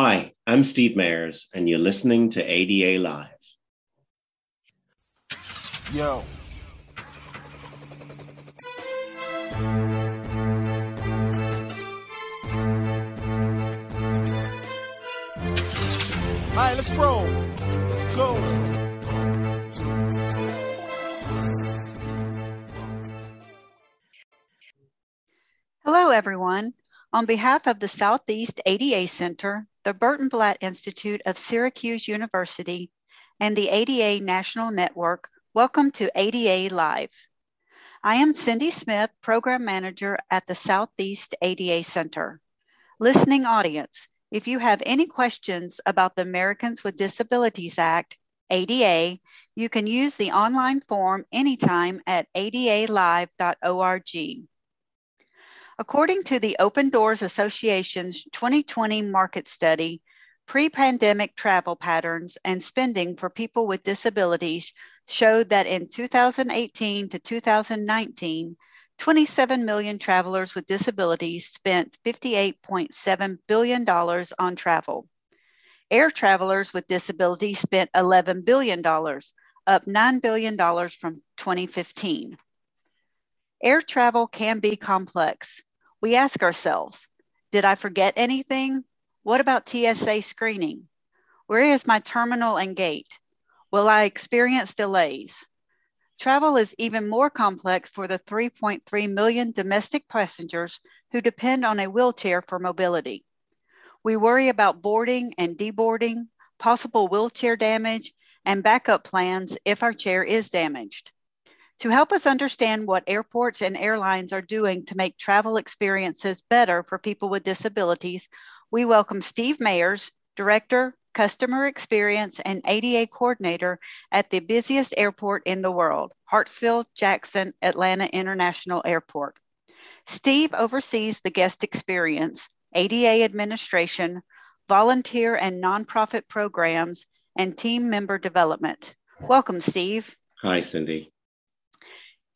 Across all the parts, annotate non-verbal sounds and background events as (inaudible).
Hi, I'm Steve Mayers, and you're listening to ADA Live. Yo. All right, let's roll. Let's go. Hello, everyone. On behalf of the Southeast ADA Center, the Burton Blatt Institute of Syracuse University, and the ADA National Network, welcome to ADA Live. I am Cindy Smith, Program Manager at the Southeast ADA Center. Listening audience, if you have any questions about the Americans with Disabilities Act, ADA, you can use the online form anytime at adalive.org. According to the Open Doors Association's 2020 market study, pre pandemic travel patterns and spending for people with disabilities showed that in 2018 to 2019, 27 million travelers with disabilities spent $58.7 billion on travel. Air travelers with disabilities spent $11 billion, up $9 billion from 2015. Air travel can be complex we ask ourselves Did I forget anything? What about TSA screening? Where is my terminal and gate? Will I experience delays? Travel is even more complex for the 3.3 million domestic passengers who depend on a wheelchair for mobility. We worry about boarding and deboarding, possible wheelchair damage, and backup plans if our chair is damaged. To help us understand what airports and airlines are doing to make travel experiences better for people with disabilities, we welcome Steve Mayers, Director, Customer Experience, and ADA Coordinator at the busiest airport in the world, Hartsfield Jackson Atlanta International Airport. Steve oversees the guest experience, ADA administration, volunteer and nonprofit programs, and team member development. Welcome, Steve. Hi, Cindy.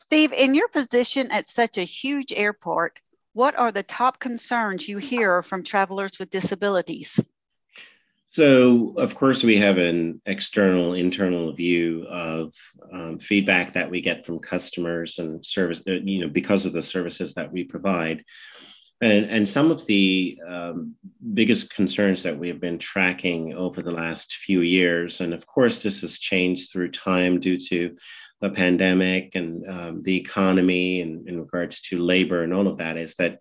Steve, in your position at such a huge airport, what are the top concerns you hear from travelers with disabilities? So, of course, we have an external, internal view of um, feedback that we get from customers and service, uh, you know, because of the services that we provide. And, and some of the um, biggest concerns that we have been tracking over the last few years, and of course, this has changed through time due to the pandemic and um, the economy and in regards to labor and all of that is that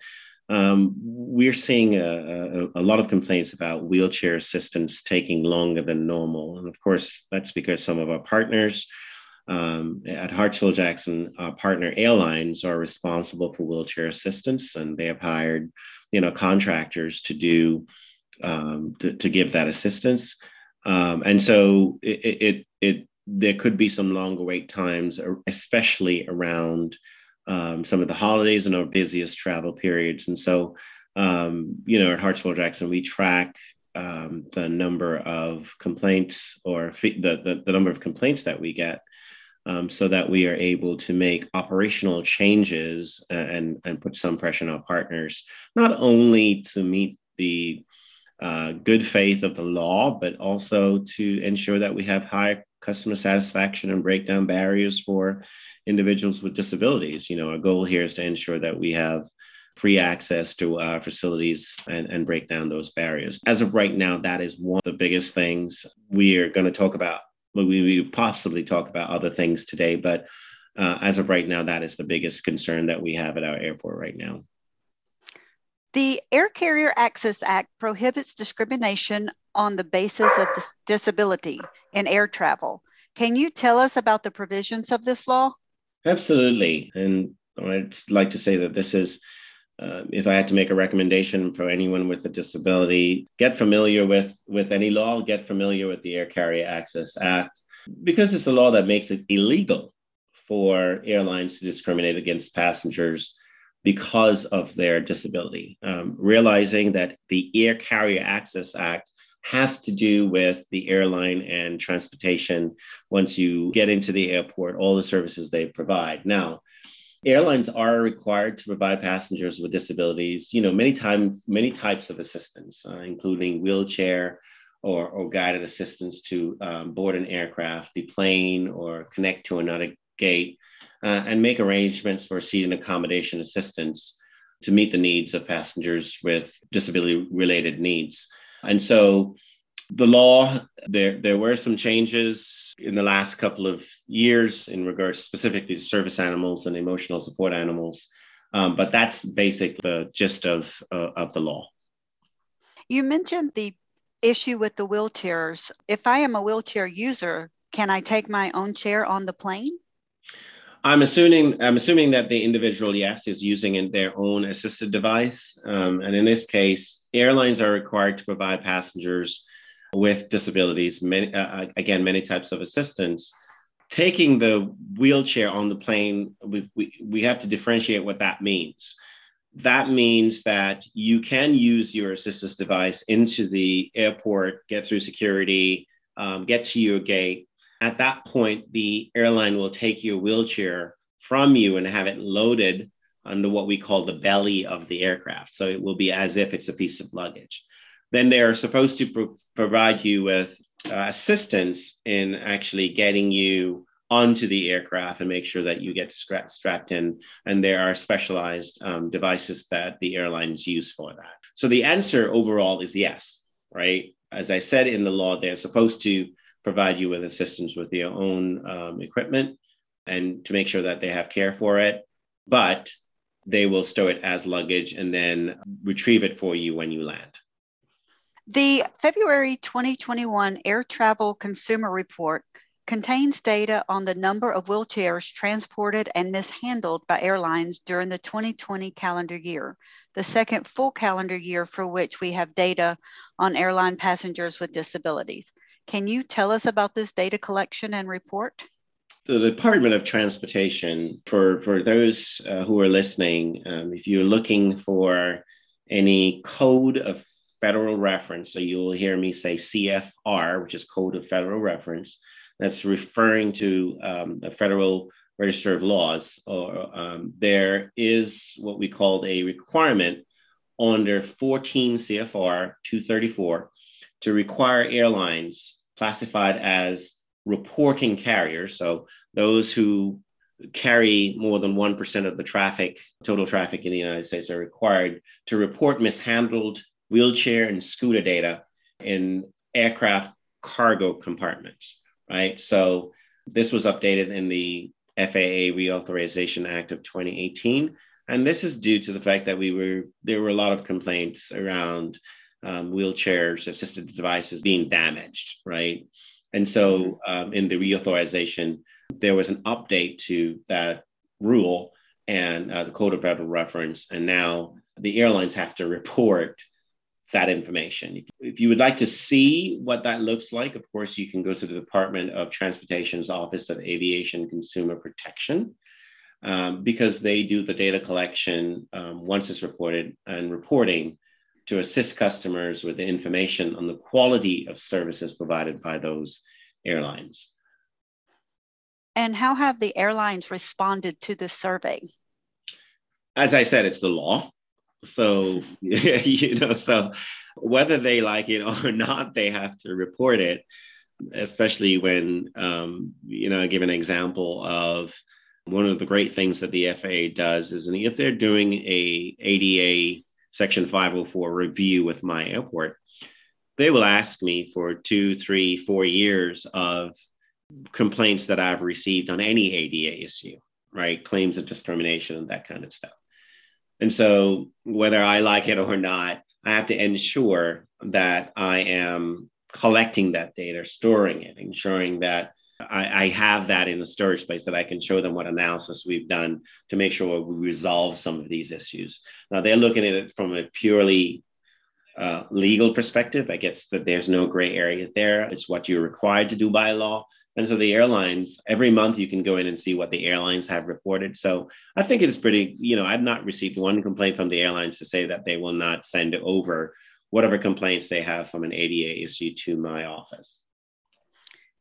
um, we're seeing a, a, a, lot of complaints about wheelchair assistance taking longer than normal. And of course, that's because some of our partners um, at Hartsfield Jackson, our partner airlines are responsible for wheelchair assistance, and they have hired, you know, contractors to do um, to, to, give that assistance. Um, and so it, it, it there could be some longer wait times, especially around um, some of the holidays and our busiest travel periods. And so, um, you know, at Hartsfield Jackson, we track um, the number of complaints or the, the, the, number of complaints that we get um, so that we are able to make operational changes and, and put some pressure on our partners, not only to meet the uh, good faith of the law, but also to ensure that we have high customer satisfaction and break down barriers for individuals with disabilities. You know, our goal here is to ensure that we have free access to our facilities and, and break down those barriers. As of right now, that is one of the biggest things we are going to talk about. We, we possibly talk about other things today, but uh, as of right now, that is the biggest concern that we have at our airport right now. The Air Carrier Access Act prohibits discrimination on the basis of dis- disability in air travel. Can you tell us about the provisions of this law? Absolutely. And I'd like to say that this is, uh, if I had to make a recommendation for anyone with a disability, get familiar with, with any law, get familiar with the Air Carrier Access Act, because it's a law that makes it illegal for airlines to discriminate against passengers because of their disability. Um, realizing that the Air Carrier Access Act has to do with the airline and transportation once you get into the airport, all the services they provide. Now, airlines are required to provide passengers with disabilities, you know, many times, many types of assistance, uh, including wheelchair or, or guided assistance to um, board an aircraft, the plane, or connect to another gate, uh, and make arrangements for seating accommodation assistance to meet the needs of passengers with disability related needs. And so the law, there, there were some changes in the last couple of years in regards specifically to service animals and emotional support animals. Um, but that's basically the gist of, uh, of the law. You mentioned the issue with the wheelchairs. If I am a wheelchair user, can I take my own chair on the plane? I'm assuming I'm assuming that the individual, yes, is using their own assisted device, um, and in this case, airlines are required to provide passengers with disabilities, many, uh, uh, again, many types of assistance. Taking the wheelchair on the plane, we, we, we have to differentiate what that means. That means that you can use your assistance device into the airport, get through security, um, get to your gate. At that point, the airline will take your wheelchair from you and have it loaded under what we call the belly of the aircraft. So it will be as if it's a piece of luggage then they are supposed to pro- provide you with uh, assistance in actually getting you onto the aircraft and make sure that you get stra- strapped in. And there are specialized um, devices that the airlines use for that. So the answer overall is yes, right? As I said in the law, they're supposed to provide you with assistance with your own um, equipment and to make sure that they have care for it. But they will stow it as luggage and then retrieve it for you when you land. The February 2021 Air Travel Consumer Report contains data on the number of wheelchairs transported and mishandled by airlines during the 2020 calendar year, the second full calendar year for which we have data on airline passengers with disabilities. Can you tell us about this data collection and report? The Department of Transportation, for, for those uh, who are listening, um, if you're looking for any code of federal reference. So you'll hear me say CFR, which is Code of Federal Reference. That's referring to um, the Federal Register of Laws. Or um, there is what we call a requirement under 14 CFR 234 to require airlines classified as reporting carriers. So those who carry more than 1% of the traffic, total traffic in the United States, are required to report mishandled wheelchair and scooter data in aircraft cargo compartments, right? So this was updated in the FAA Reauthorization Act of 2018. And this is due to the fact that we were there were a lot of complaints around um, wheelchairs, assisted devices being damaged, right? And so um, in the reauthorization, there was an update to that rule and uh, the Code of Federal Reference. And now the airlines have to report that information. If you would like to see what that looks like, of course, you can go to the Department of Transportation's Office of Aviation Consumer Protection um, because they do the data collection um, once it's reported and reporting to assist customers with the information on the quality of services provided by those airlines. And how have the airlines responded to this survey? As I said, it's the law. So, (laughs) you know, so whether they like it or not, they have to report it, especially when, um, you know, I give an example of one of the great things that the FAA does is if they're doing a ADA Section 504 review with my airport, they will ask me for two, three, four years of complaints that I've received on any ADA issue, right? Claims of discrimination and that kind of stuff. And so, whether I like it or not, I have to ensure that I am collecting that data, storing it, ensuring that I, I, have that in the storage space that I can show them what analysis we've done to make sure we resolve some of these issues. Now, they're looking at it from a purely uh, legal perspective. I guess that there's no gray area there. It's what you're required to do by law. And so the airlines, every month you can go in and see what the airlines have reported. So I think it's pretty, you know, I've not received one complaint from the airlines to say that they will not send over whatever complaints they have from an ADA issue to my office.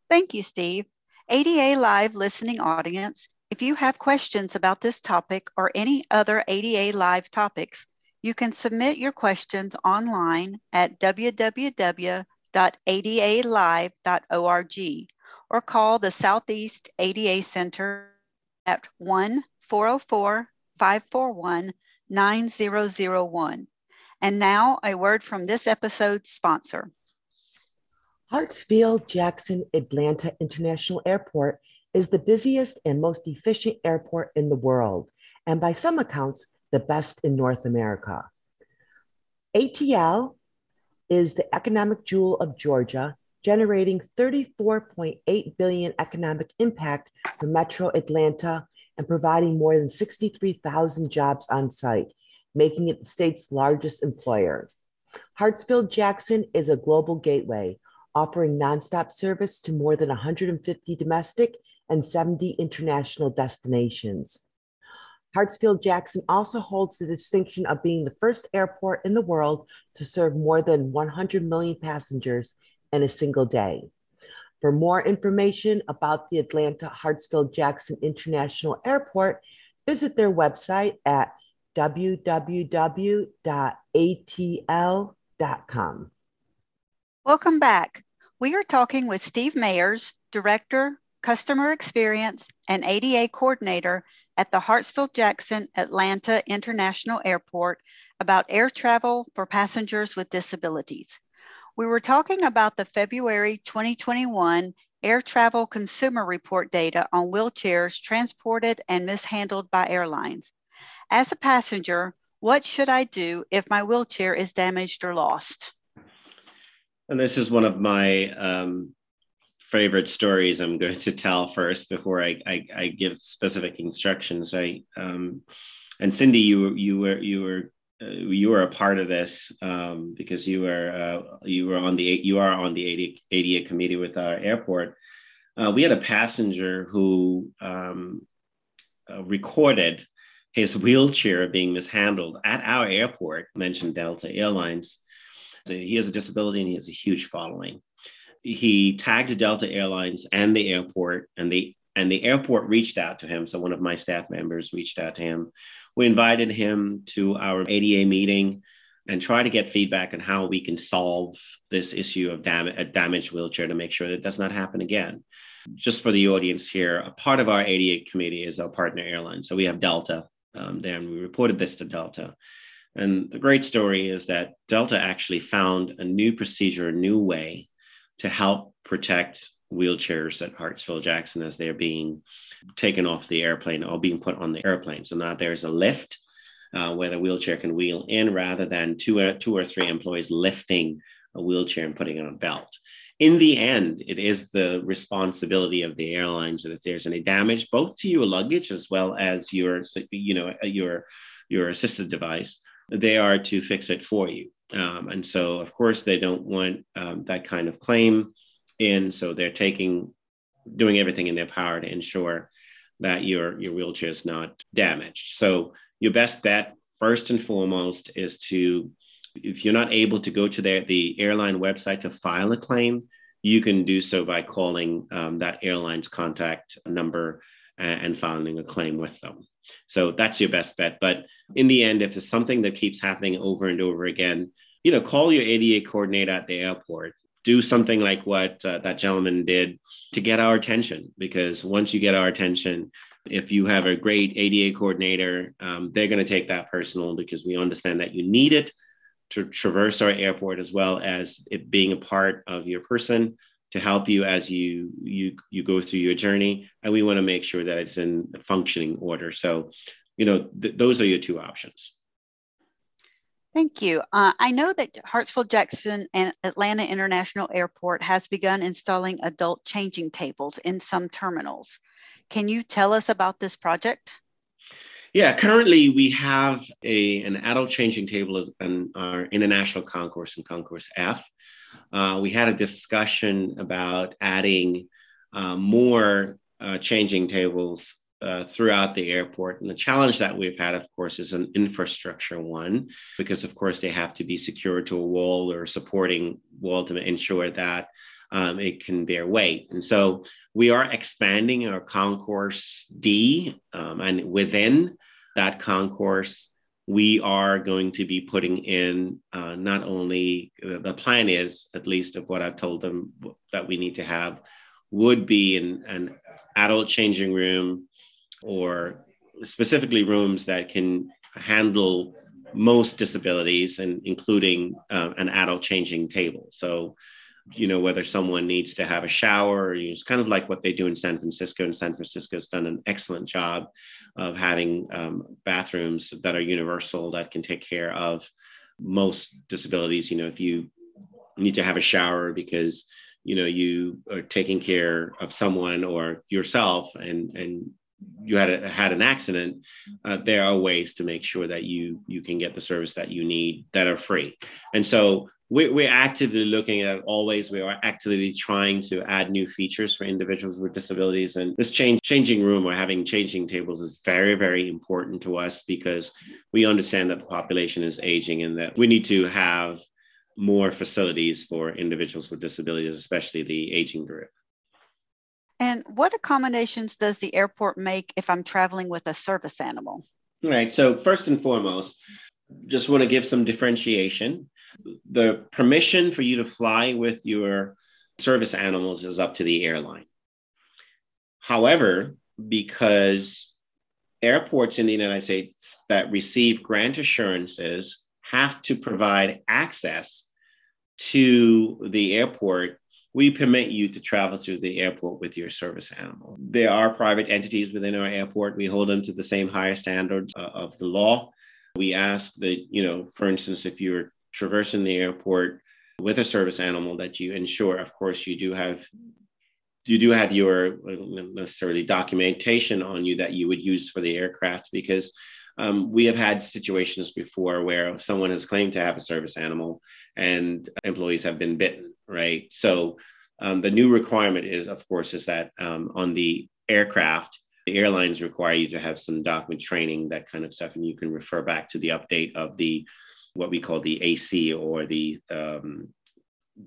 Thank you, Steve. ADA Live listening audience, If you have questions about this topic or any other ADA Live topics, you can submit your questions online at www.adalive.org or call the Southeast ADA Center at 1 404 541 9001. And now, a word from this episode's sponsor. Hartsfield Jackson Atlanta International Airport is the busiest and most efficient airport in the world, and by some accounts, the best in North America. ATL is the economic jewel of Georgia, generating 34.8 billion economic impact for Metro Atlanta and providing more than 63,000 jobs on site, making it the state's largest employer. Hartsfield Jackson is a global gateway, offering nonstop service to more than 150 domestic and 70 international destinations. Hartsfield Jackson also holds the distinction of being the first airport in the world to serve more than 100 million passengers in a single day. For more information about the Atlanta Hartsfield Jackson International Airport, visit their website at www.atl.com. Welcome back. We are talking with Steve Mayers, Director, Customer Experience, and ADA Coordinator at the Hartsfield Jackson Atlanta International Airport about air travel for passengers with disabilities. We were talking about the February 2021 Air Travel Consumer Report data on wheelchairs transported and mishandled by airlines. As a passenger, what should I do if my wheelchair is damaged or lost? And this is one of my um, favorite stories I'm going to tell first before I, I, I give specific instructions. I um, and Cindy, you you were you were uh, you were a part of this um, because you were uh, you were on the you are on the ADA, ADA committee with our airport. Uh, we had a passenger who um, uh, recorded his wheelchair being mishandled at our airport. Mentioned Delta Airlines. He has a disability and he has a huge following. He tagged Delta Airlines and the airport, and the and the airport reached out to him. So one of my staff members reached out to him we invited him to our ADA meeting and try to get feedback on how we can solve this issue of dam- a damaged wheelchair to make sure that it does not happen again. Just for the audience here, a part of our ADA committee is our partner airline. So we have Delta um, there, and we reported this to Delta. And the great story is that Delta actually found a new procedure, a new way to help protect wheelchairs at Hartsfield Jackson as they're being taken off the airplane or being put on the airplane. So now there's a lift uh, where the wheelchair can wheel in rather than two, uh, two or three employees lifting a wheelchair and putting it on a belt. In the end, it is the responsibility of the airlines that if there's any damage, both to your luggage as well as your, you know, your your assistive device, they are to fix it for you. Um, and so, of course, they don't want um, that kind of claim in. So they're taking doing everything in their power to ensure that your your wheelchair is not damaged. So your best bet, first and foremost, is to if you're not able to go to the, the airline website to file a claim, you can do so by calling um, that airline's contact number and, and filing a claim with them. So that's your best bet. But in the end, if it's something that keeps happening over and over again, you know, call your ADA coordinator at the airport do something like what uh, that gentleman did to get our attention. Because once you get our attention, if you have a great ADA coordinator, um, they're going to take that personal because we understand that you need it to traverse our airport as well as it being a part of your person to help you as you you you go through your journey and we want to make sure that it's in functioning order so you know th- those are your two options Thank you. Uh, I know that Hartsfield Jackson and Atlanta International Airport has begun installing adult changing tables in some terminals. Can you tell us about this project? Yeah, currently we have a, an adult changing table in our international concourse in Concourse F. Uh, we had a discussion about adding uh, more uh, changing tables uh, throughout the airport. And the challenge that we've had, of course, is an infrastructure one, because of course they have to be secured to a wall or supporting wall to ensure that um, it can bear weight. And so we are expanding our concourse D, um, and within that concourse, we are going to be putting in uh, not only the plan is, at least of what I've told them that we need to have, would be in an adult changing room or specifically rooms that can handle most disabilities and including uh, an adult changing table. So, you know, whether someone needs to have a shower, or it's kind of like what they do in San Francisco. And San Francisco has done an excellent job of having um, bathrooms that are universal that can take care of most disabilities. You know, if you need to have a shower because you know you are taking care of someone or yourself and and you had a, had an accident, uh, there are ways to make sure that you you can get the service that you need that are free. And so we're, we're actively looking at always. We are actively trying to add new features for individuals with disabilities. And this change changing room or having changing tables is very very important to us because we understand that the population is aging and that we need to have more facilities for individuals with disabilities, especially the aging group. And what accommodations does the airport make if I'm traveling with a service animal? All right. So, first and foremost, just want to give some differentiation. The permission for you to fly with your service animals is up to the airline. However, because airports in the United States that receive grant assurances have to provide access to the airport we permit you to travel through the airport with your service animal. There are private entities within our airport. We hold them to the same higher standards uh, of the law. We ask that, you know, for instance, if you're traversing the airport with a service animal, that you ensure, of course, you do have you do have your necessarily documentation on you that you would use for the aircraft because um, we have had situations before where someone has claimed to have a service animal and employees have been bitten, right? So um, the new requirement is, of course, is that um, on the aircraft, the airlines require you to have some document training, that kind of stuff, and you can refer back to the update of the what we call the AC or the um,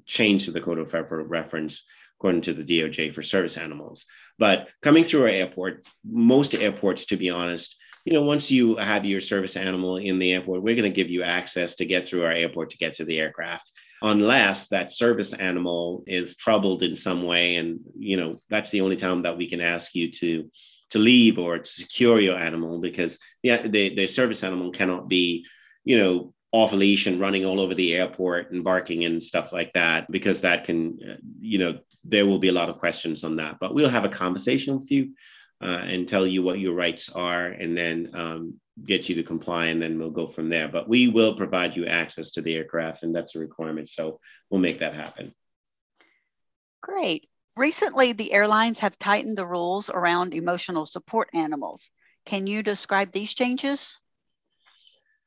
change to the Code of Reference according to the DOJ for service animals. But coming through our airport, most airports, to be honest, you know, once you have your service animal in the airport, we're going to give you access to get through our airport to get to the aircraft, unless that service animal is troubled in some way. And, you know, that's the only time that we can ask you to to leave or to secure your animal because yeah, the, the service animal cannot be, you know, off leash and running all over the airport and barking and stuff like that because that can uh, you know there will be a lot of questions on that but we'll have a conversation with you uh, and tell you what your rights are and then um, get you to comply and then we'll go from there. But we will provide you access to the aircraft and that's a requirement. So we'll make that happen. Great. Recently, the airlines have tightened the rules around emotional support animals. Can you describe these changes?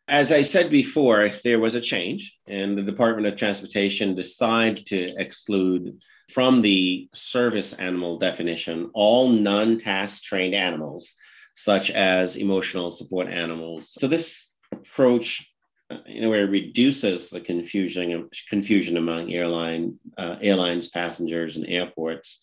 As I said before, there was a change, and the Department of Transportation decided to exclude from the service animal definition all non task trained animals, such as emotional support animals. So, this approach in a way reduces the confusion confusion among airline uh, airlines passengers and airports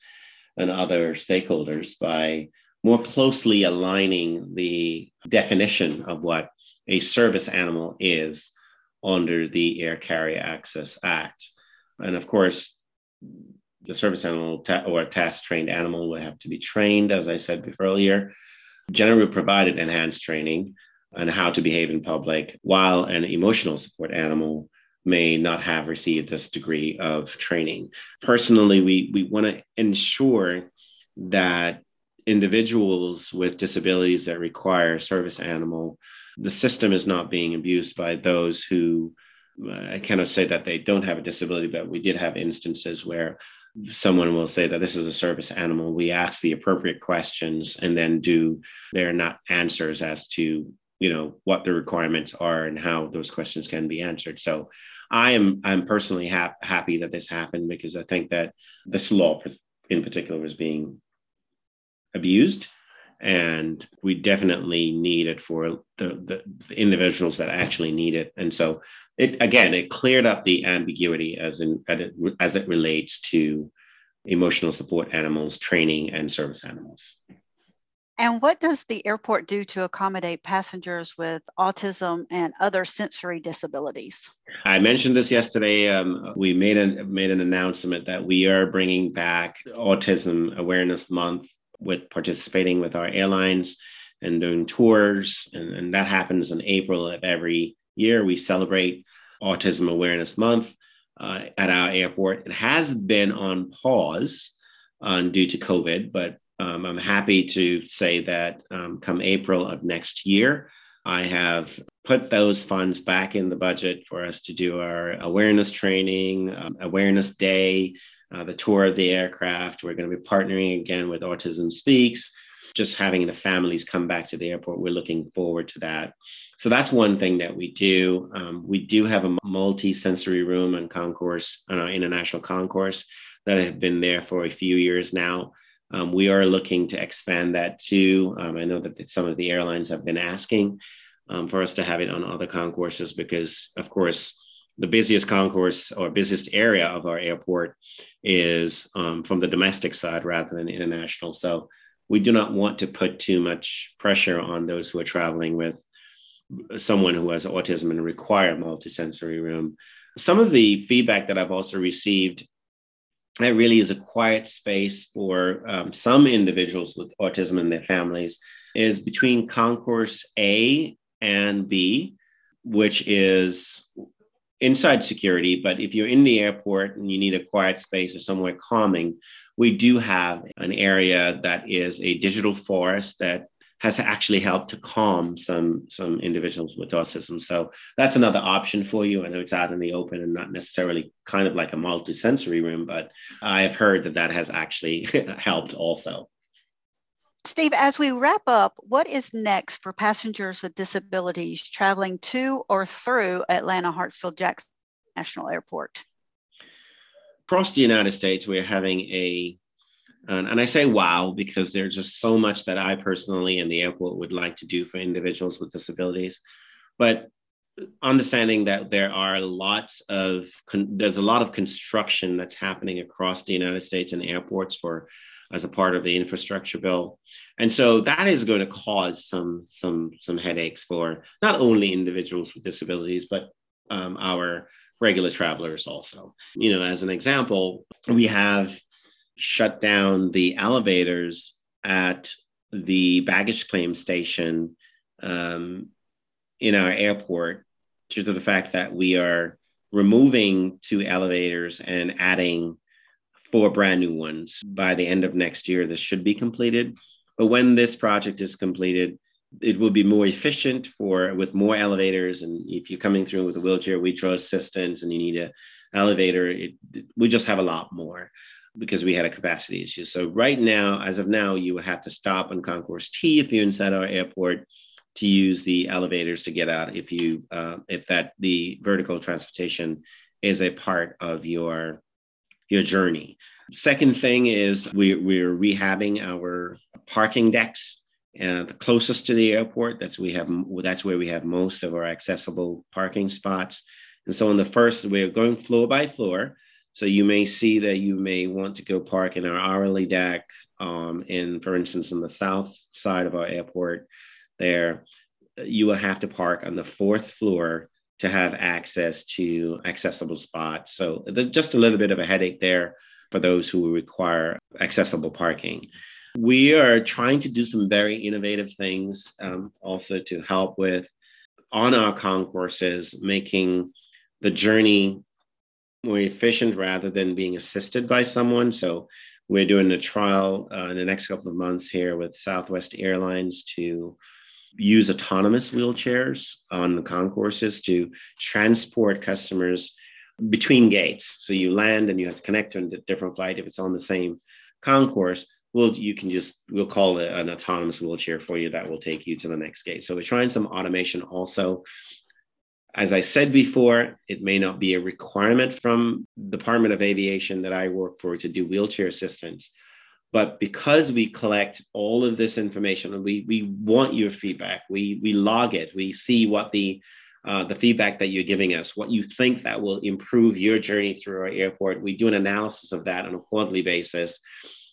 and other stakeholders by more closely aligning the definition of what a service animal is under the Air Carrier Access Act. And of course, the service animal ta- or task trained animal will have to be trained, as I said before earlier. Generally provided enhanced training on how to behave in public, while an emotional support animal may not have received this degree of training. Personally, we, we want to ensure that individuals with disabilities that require service animal, the system is not being abused by those who uh, I cannot say that they don't have a disability, but we did have instances where someone will say that this is a service animal. We ask the appropriate questions and then do their not answers as to you know what the requirements are and how those questions can be answered. So I am I'm personally ha- happy that this happened because I think that this law in particular was being abused and we definitely need it for the, the, individuals that actually need it and so it again it cleared up the ambiguity as in as it relates to emotional support animals, training, and service animals. And what does the airport do to accommodate passengers with autism and other sensory disabilities? I mentioned this yesterday. Um, we made an made an announcement that we are bringing back Autism Awareness Month with participating with our airlines and doing tours, and, and that happens in April of every year. We celebrate Autism Awareness Month uh, at our airport. It has been on pause um, due to COVID, but um, I'm happy to say that um, come April of next year, I have put those funds back in the budget for us to do our awareness training, um, awareness day, uh, the tour of the aircraft. We're going to be partnering again with Autism Speaks, just having the families come back to the airport. We're looking forward to that. So that's one thing that we do. Um, we do have a multi-sensory room and concourse, uh, international concourse that has been there for a few years now. Um, we are looking to expand that too. Um, I know that some of the airlines have been asking um, for us to have it on other concourses because, of course, the busiest concourse or busiest area of our airport is um, from the domestic side rather than international. So we do not want to put too much pressure on those who are traveling with someone who has autism and require multisensory room. Some of the feedback that I've also received it really is a quiet space for um, some individuals with autism and their families is between concourse A and B, which is inside security. But if you're in the airport and you need a quiet space or somewhere calming, we do have an area that is a digital forest that has actually helped to calm some some individuals with autism. So that's another option for you. I know it's out in the open and not necessarily kind of like a multi-sensory room, but I've heard that that has actually (laughs) helped also. Steve, as we wrap up, what is next for passengers with disabilities traveling to or through Atlanta Hartsfield Jackson National Airport? Across the United States, we're having a and, and I say wow because there's just so much that I personally and the airport would like to do for individuals with disabilities. But understanding that there are lots of there's a lot of construction that's happening across the United States and airports for as a part of the infrastructure bill. And so that is going to cause some some some headaches for not only individuals with disabilities, but um, our regular travelers also. You know, as an example, we have shut down the elevators at the baggage claim station um, in our airport due to the fact that we are removing two elevators and adding four brand new ones by the end of next year. This should be completed. But when this project is completed, it will be more efficient for with more elevators. And if you're coming through with a wheelchair we draw assistance and you need an elevator, it, we just have a lot more because we had a capacity issue. So right now, as of now, you would have to stop on Concourse T if you're inside our airport to use the elevators to get out if you uh, if that the vertical transportation is a part of your your journey. Second thing is we, we're rehabbing our parking decks. Uh, the closest to the airport, that's we have that's where we have most of our accessible parking spots. And so in the first, we're going floor by floor. So you may see that you may want to go park in our hourly deck um, in, for instance, in the south side of our airport there, you will have to park on the fourth floor to have access to accessible spots. So there's just a little bit of a headache there for those who require accessible parking. We are trying to do some very innovative things um, also to help with on our concourses, making the journey more efficient rather than being assisted by someone. So we're doing a trial uh, in the next couple of months here with Southwest Airlines to use autonomous wheelchairs on the concourses to transport customers between gates. So you land and you have to connect to a different flight. If it's on the same concourse, well, you can just, we'll call it an autonomous wheelchair for you that will take you to the next gate. So we're trying some automation also as I said before, it may not be a requirement from Department of Aviation that I work for to do wheelchair assistance. But because we collect all of this information and we, we want your feedback, we, we log it, we see what the uh, the feedback that you're giving us, what you think that will improve your journey through our airport. We do an analysis of that on a quarterly basis.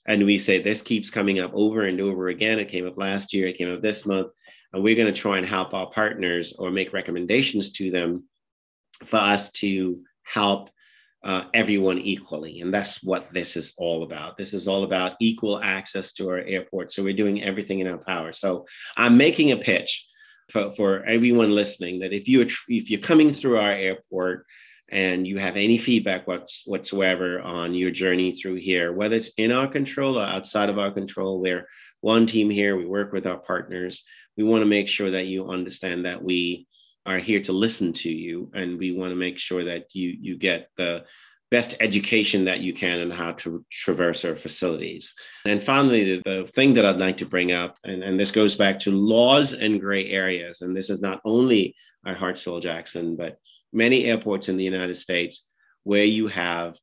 And we say this keeps coming up over and over again. It came up last year, it came up this month. And we're going to try and help our partners or make recommendations to them for us to help uh, everyone equally. And that's what this is all about. This is all about equal access to our airport. So we're doing everything in our power. So I'm making a pitch for, for everyone listening that if you if you're coming through our airport and you have any feedback whatsoever on your journey through here, whether it's in our control or outside of our control, we're one team here. We work with our partners. We want to make sure that you understand that we are here to listen to you, and we want to make sure that you you get the best education that you can on how to traverse our facilities. And finally, the, the thing that I'd like to bring up, and, and this goes back to laws and gray areas, and this is not only at Hartsfield Jackson, but many airports in the United States where you have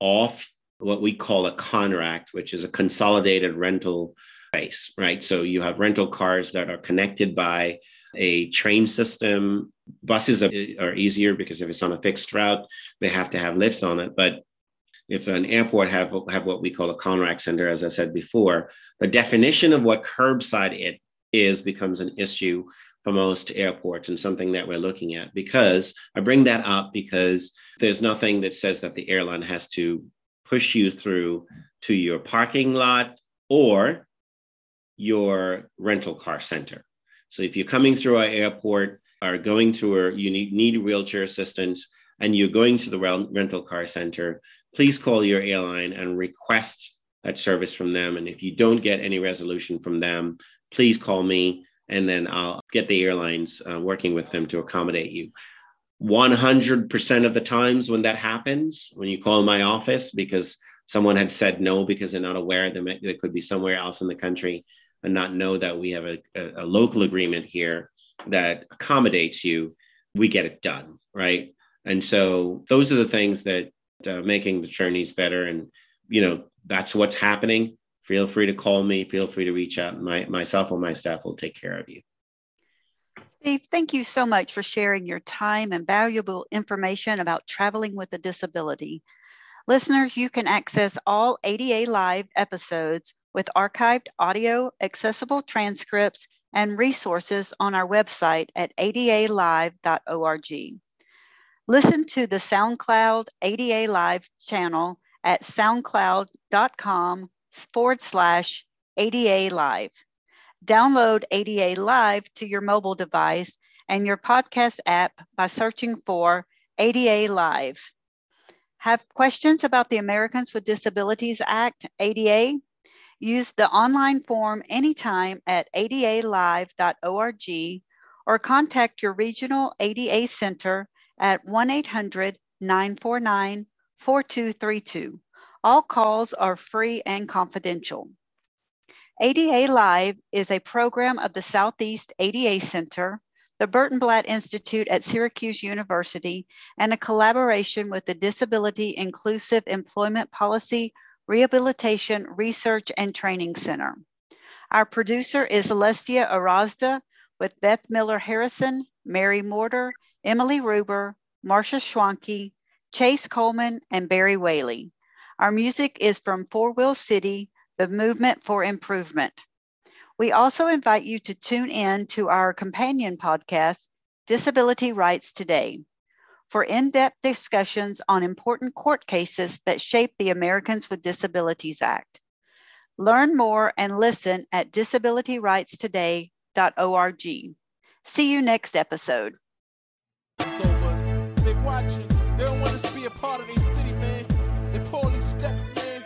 off what we call a ConRAC, which is a consolidated rental space, right? So you have rental cars that are connected by a train system. Buses are, easier because if it's on a fixed route, they have to have lifts on it. But if an airport have, have what we call a ConRAC center, as I said before, the definition of what curbside it is becomes an issue for most airports and something that we're looking at. Because I bring that up because there's nothing that says that the airline has to push you through to your parking lot or your rental car center. So if you're coming through our airport or going through a you need, need wheelchair assistance and you're going to the rental car center, please call your airline and request that service from them. And if you don't get any resolution from them, please call me and then I'll get the airlines uh, working with them to accommodate you. 100% of the times when that happens, when you call my office because someone had said no because they're not aware they, may, they could be somewhere else in the country, and not know that we have a, a, a local agreement here that accommodates you, we get it done, right? And so those are the things that uh, making the journeys better. And, you know, that's what's happening. Feel free to call me. Feel free to reach out. My, myself or my staff will take care of you. Steve, thank you so much for sharing your time and valuable information about traveling with a disability. Listeners, you can access all ADA Live episodes with archived audio, accessible transcripts, and resources on our website at adalive.org. Listen to the SoundCloud ADA Live channel at soundcloud.com forward slash ADA Live. Download ADA Live to your mobile device and your podcast app by searching for ADA Live. Have questions about the Americans with Disabilities Act, ADA? Use the online form anytime at adalive.org or contact your regional ADA center at 1 800 949 4232. All calls are free and confidential. ADA Live is a program of the Southeast ADA Center, the Burton Blatt Institute at Syracuse University, and a collaboration with the Disability Inclusive Employment Policy Rehabilitation Research and Training Center. Our producer is Celestia Ohrazda with Beth Miller Harrison, Mary Morter, Emily Ruber, Marsha Schwanke, Chase Coleman, and Barry Whaley. Our music is from Four Wheel City, the Movement for Improvement. We also invite you to tune in to our companion podcast, Disability Rights Today for in depth discussions on important court cases that shape the Americans with Disabilities Act. Learn more and listen at disabilityrightstoday.org. See you next episode. All these steps, man.